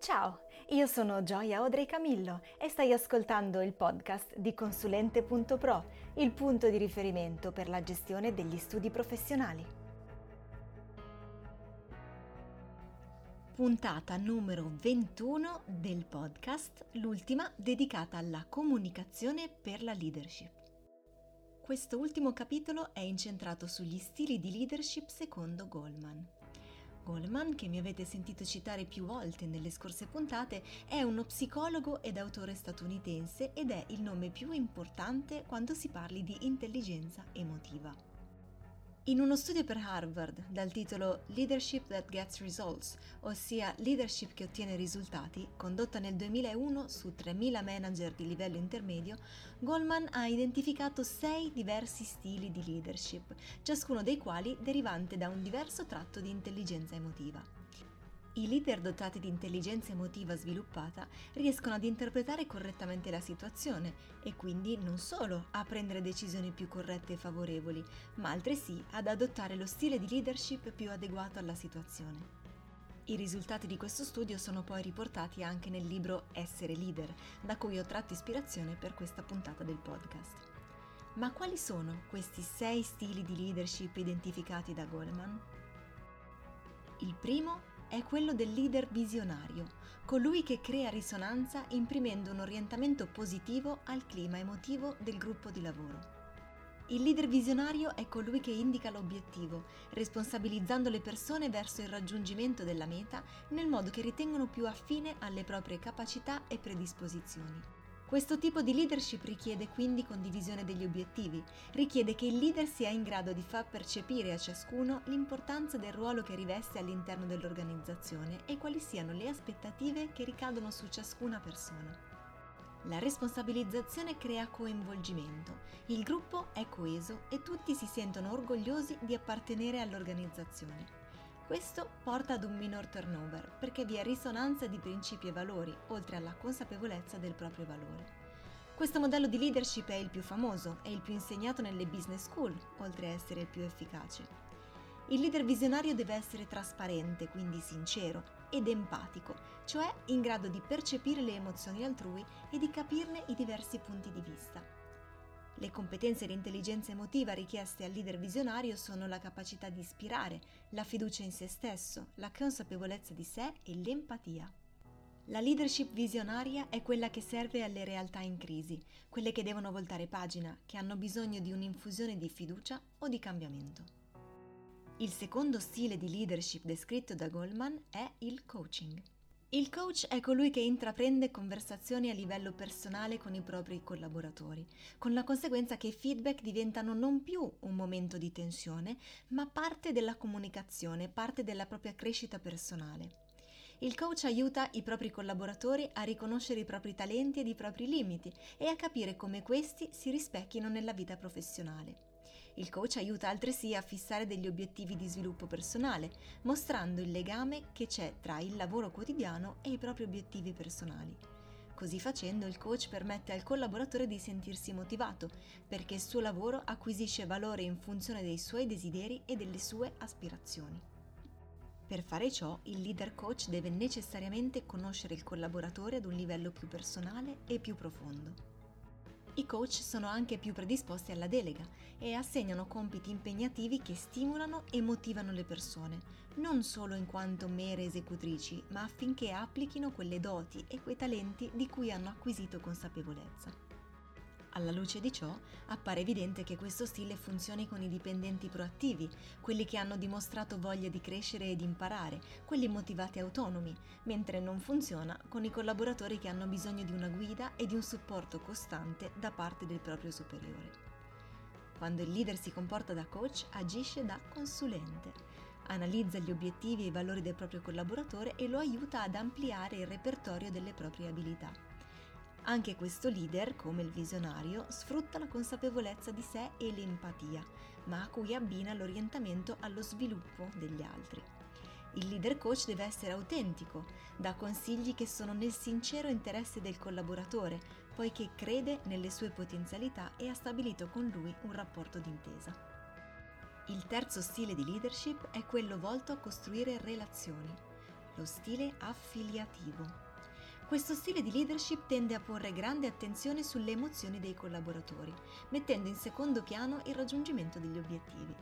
Ciao, io sono Gioia Audrey Camillo e stai ascoltando il podcast di Consulente.pro, il punto di riferimento per la gestione degli studi professionali. Puntata numero 21 del podcast, l'ultima dedicata alla comunicazione per la leadership. Questo ultimo capitolo è incentrato sugli stili di leadership secondo Goldman. Goleman, che mi avete sentito citare più volte nelle scorse puntate, è uno psicologo ed autore statunitense ed è il nome più importante quando si parli di intelligenza emotiva. In uno studio per Harvard dal titolo Leadership that Gets Results, ossia leadership che ottiene risultati, condotta nel 2001 su 3.000 manager di livello intermedio, Goldman ha identificato sei diversi stili di leadership, ciascuno dei quali derivante da un diverso tratto di intelligenza emotiva. I leader dotati di intelligenza emotiva sviluppata riescono ad interpretare correttamente la situazione e quindi non solo a prendere decisioni più corrette e favorevoli, ma altresì ad adottare lo stile di leadership più adeguato alla situazione. I risultati di questo studio sono poi riportati anche nel libro Essere leader, da cui ho tratto ispirazione per questa puntata del podcast. Ma quali sono questi sei stili di leadership identificati da Goleman? Il primo è quello del leader visionario, colui che crea risonanza imprimendo un orientamento positivo al clima emotivo del gruppo di lavoro. Il leader visionario è colui che indica l'obiettivo, responsabilizzando le persone verso il raggiungimento della meta nel modo che ritengono più affine alle proprie capacità e predisposizioni. Questo tipo di leadership richiede quindi condivisione degli obiettivi, richiede che il leader sia in grado di far percepire a ciascuno l'importanza del ruolo che riveste all'interno dell'organizzazione e quali siano le aspettative che ricadono su ciascuna persona. La responsabilizzazione crea coinvolgimento, il gruppo è coeso e tutti si sentono orgogliosi di appartenere all'organizzazione. Questo porta ad un minor turnover perché vi è risonanza di principi e valori, oltre alla consapevolezza del proprio valore. Questo modello di leadership è il più famoso e il più insegnato nelle business school, oltre a essere il più efficace. Il leader visionario deve essere trasparente, quindi sincero, ed empatico, cioè in grado di percepire le emozioni altrui e di capirne i diversi punti di vista. Le competenze di intelligenza emotiva richieste al leader visionario sono la capacità di ispirare, la fiducia in se stesso, la consapevolezza di sé e l'empatia. La leadership visionaria è quella che serve alle realtà in crisi, quelle che devono voltare pagina, che hanno bisogno di un'infusione di fiducia o di cambiamento. Il secondo stile di leadership descritto da Goldman è il coaching. Il coach è colui che intraprende conversazioni a livello personale con i propri collaboratori, con la conseguenza che i feedback diventano non più un momento di tensione, ma parte della comunicazione, parte della propria crescita personale. Il coach aiuta i propri collaboratori a riconoscere i propri talenti ed i propri limiti e a capire come questi si rispecchino nella vita professionale. Il coach aiuta altresì a fissare degli obiettivi di sviluppo personale, mostrando il legame che c'è tra il lavoro quotidiano e i propri obiettivi personali. Così facendo il coach permette al collaboratore di sentirsi motivato, perché il suo lavoro acquisisce valore in funzione dei suoi desideri e delle sue aspirazioni. Per fare ciò, il leader coach deve necessariamente conoscere il collaboratore ad un livello più personale e più profondo. I coach sono anche più predisposti alla delega e assegnano compiti impegnativi che stimolano e motivano le persone, non solo in quanto mere esecutrici, ma affinché applichino quelle doti e quei talenti di cui hanno acquisito consapevolezza. Alla luce di ciò, appare evidente che questo stile funzioni con i dipendenti proattivi, quelli che hanno dimostrato voglia di crescere e di imparare, quelli motivati e autonomi, mentre non funziona con i collaboratori che hanno bisogno di una guida e di un supporto costante da parte del proprio superiore. Quando il leader si comporta da coach, agisce da consulente. Analizza gli obiettivi e i valori del proprio collaboratore e lo aiuta ad ampliare il repertorio delle proprie abilità. Anche questo leader, come il visionario, sfrutta la consapevolezza di sé e l'empatia, ma a cui abbina l'orientamento allo sviluppo degli altri. Il leader coach deve essere autentico, dà consigli che sono nel sincero interesse del collaboratore, poiché crede nelle sue potenzialità e ha stabilito con lui un rapporto d'intesa. Il terzo stile di leadership è quello volto a costruire relazioni. lo stile affiliativo. Questo stile di leadership tende a porre grande attenzione sulle emozioni dei collaboratori, mettendo in secondo piano il raggiungimento degli obiettivi.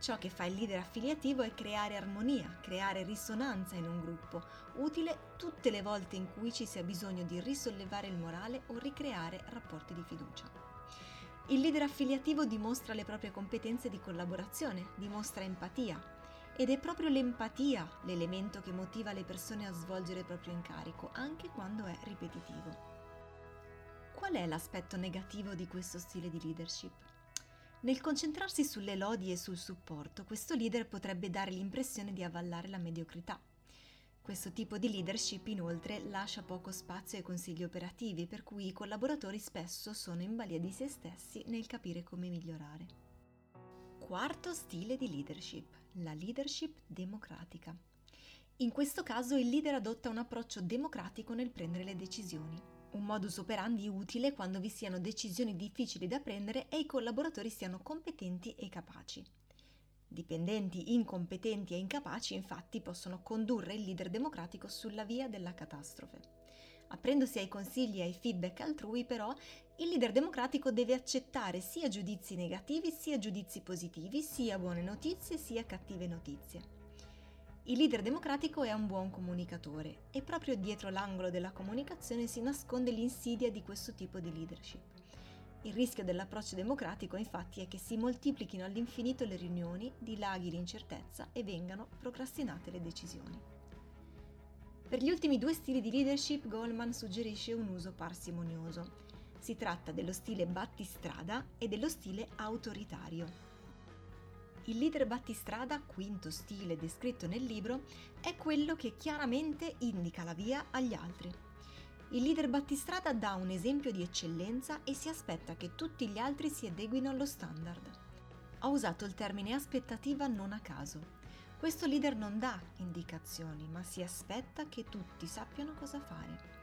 Ciò che fa il leader affiliativo è creare armonia, creare risonanza in un gruppo, utile tutte le volte in cui ci sia bisogno di risollevare il morale o ricreare rapporti di fiducia. Il leader affiliativo dimostra le proprie competenze di collaborazione, dimostra empatia, ed è proprio l'empatia l'elemento che motiva le persone a svolgere il proprio incarico, anche quando è ripetitivo. Qual è l'aspetto negativo di questo stile di leadership? Nel concentrarsi sulle lodi e sul supporto, questo leader potrebbe dare l'impressione di avvallare la mediocrità. Questo tipo di leadership inoltre lascia poco spazio ai consigli operativi, per cui i collaboratori spesso sono in balia di se stessi nel capire come migliorare. Quarto stile di leadership, la leadership democratica. In questo caso il leader adotta un approccio democratico nel prendere le decisioni, un modus operandi utile quando vi siano decisioni difficili da prendere e i collaboratori siano competenti e capaci. Dipendenti incompetenti e incapaci infatti possono condurre il leader democratico sulla via della catastrofe. Apprendosi ai consigli e ai feedback altrui, però, il leader democratico deve accettare sia giudizi negativi sia giudizi positivi, sia buone notizie sia cattive notizie. Il leader democratico è un buon comunicatore e proprio dietro l'angolo della comunicazione si nasconde l'insidia di questo tipo di leadership. Il rischio dell'approccio democratico infatti è che si moltiplichino all'infinito le riunioni, dilaghi l'incertezza e vengano procrastinate le decisioni. Per gli ultimi due stili di leadership Goldman suggerisce un uso parsimonioso. Si tratta dello stile battistrada e dello stile autoritario. Il leader battistrada, quinto stile descritto nel libro, è quello che chiaramente indica la via agli altri. Il leader battistrada dà un esempio di eccellenza e si aspetta che tutti gli altri si adeguino allo standard. Ho usato il termine aspettativa non a caso. Questo leader non dà indicazioni, ma si aspetta che tutti sappiano cosa fare.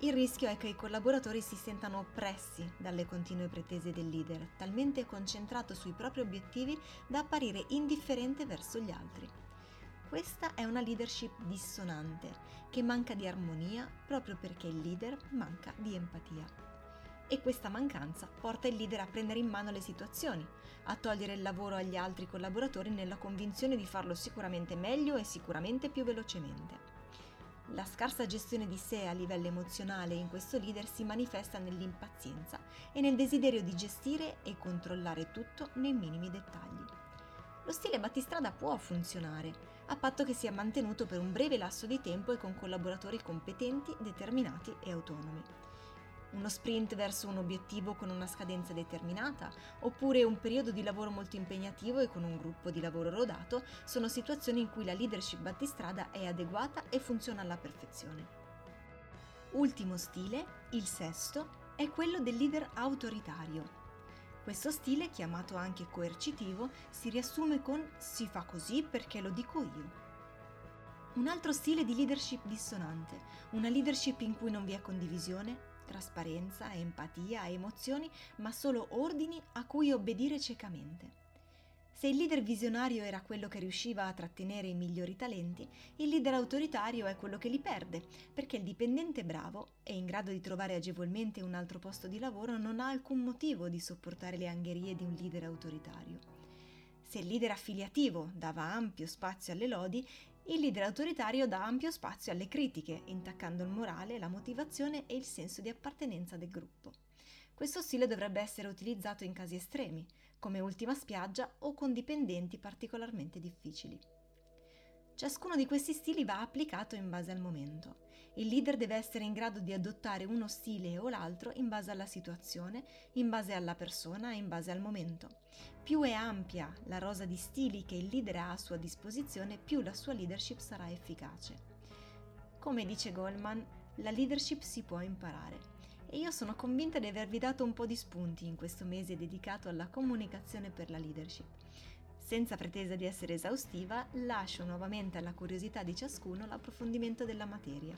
Il rischio è che i collaboratori si sentano oppressi dalle continue pretese del leader, talmente concentrato sui propri obiettivi da apparire indifferente verso gli altri. Questa è una leadership dissonante, che manca di armonia proprio perché il leader manca di empatia e questa mancanza porta il leader a prendere in mano le situazioni, a togliere il lavoro agli altri collaboratori nella convinzione di farlo sicuramente meglio e sicuramente più velocemente. La scarsa gestione di sé a livello emozionale in questo leader si manifesta nell'impazienza e nel desiderio di gestire e controllare tutto nei minimi dettagli. Lo stile battistrada può funzionare, a patto che sia mantenuto per un breve lasso di tempo e con collaboratori competenti, determinati e autonomi uno sprint verso un obiettivo con una scadenza determinata, oppure un periodo di lavoro molto impegnativo e con un gruppo di lavoro rodato, sono situazioni in cui la leadership battistrada è adeguata e funziona alla perfezione. Ultimo stile, il sesto, è quello del leader autoritario. Questo stile, chiamato anche coercitivo, si riassume con si fa così perché lo dico io. Un altro stile di leadership dissonante, una leadership in cui non vi è condivisione, trasparenza, empatia, emozioni, ma solo ordini a cui obbedire ciecamente. Se il leader visionario era quello che riusciva a trattenere i migliori talenti, il leader autoritario è quello che li perde, perché il dipendente bravo e in grado di trovare agevolmente un altro posto di lavoro non ha alcun motivo di sopportare le angherie di un leader autoritario. Se il leader affiliativo dava ampio spazio alle lodi, il leader autoritario dà ampio spazio alle critiche, intaccando il morale, la motivazione e il senso di appartenenza del gruppo. Questo stile dovrebbe essere utilizzato in casi estremi, come ultima spiaggia o con dipendenti particolarmente difficili. Ciascuno di questi stili va applicato in base al momento. Il leader deve essere in grado di adottare uno stile o l'altro in base alla situazione, in base alla persona e in base al momento. Più è ampia la rosa di stili che il leader ha a sua disposizione, più la sua leadership sarà efficace. Come dice Goldman, la leadership si può imparare e io sono convinta di avervi dato un po' di spunti in questo mese dedicato alla comunicazione per la leadership. Senza pretesa di essere esaustiva, lascio nuovamente alla curiosità di ciascuno l'approfondimento della materia.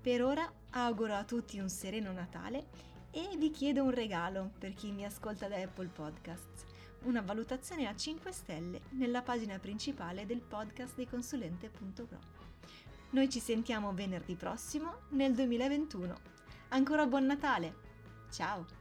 Per ora auguro a tutti un sereno Natale e vi chiedo un regalo per chi mi ascolta da Apple Podcasts, una valutazione a 5 stelle nella pagina principale del podcast di consulente.pro. Noi ci sentiamo venerdì prossimo nel 2021. Ancora buon Natale! Ciao!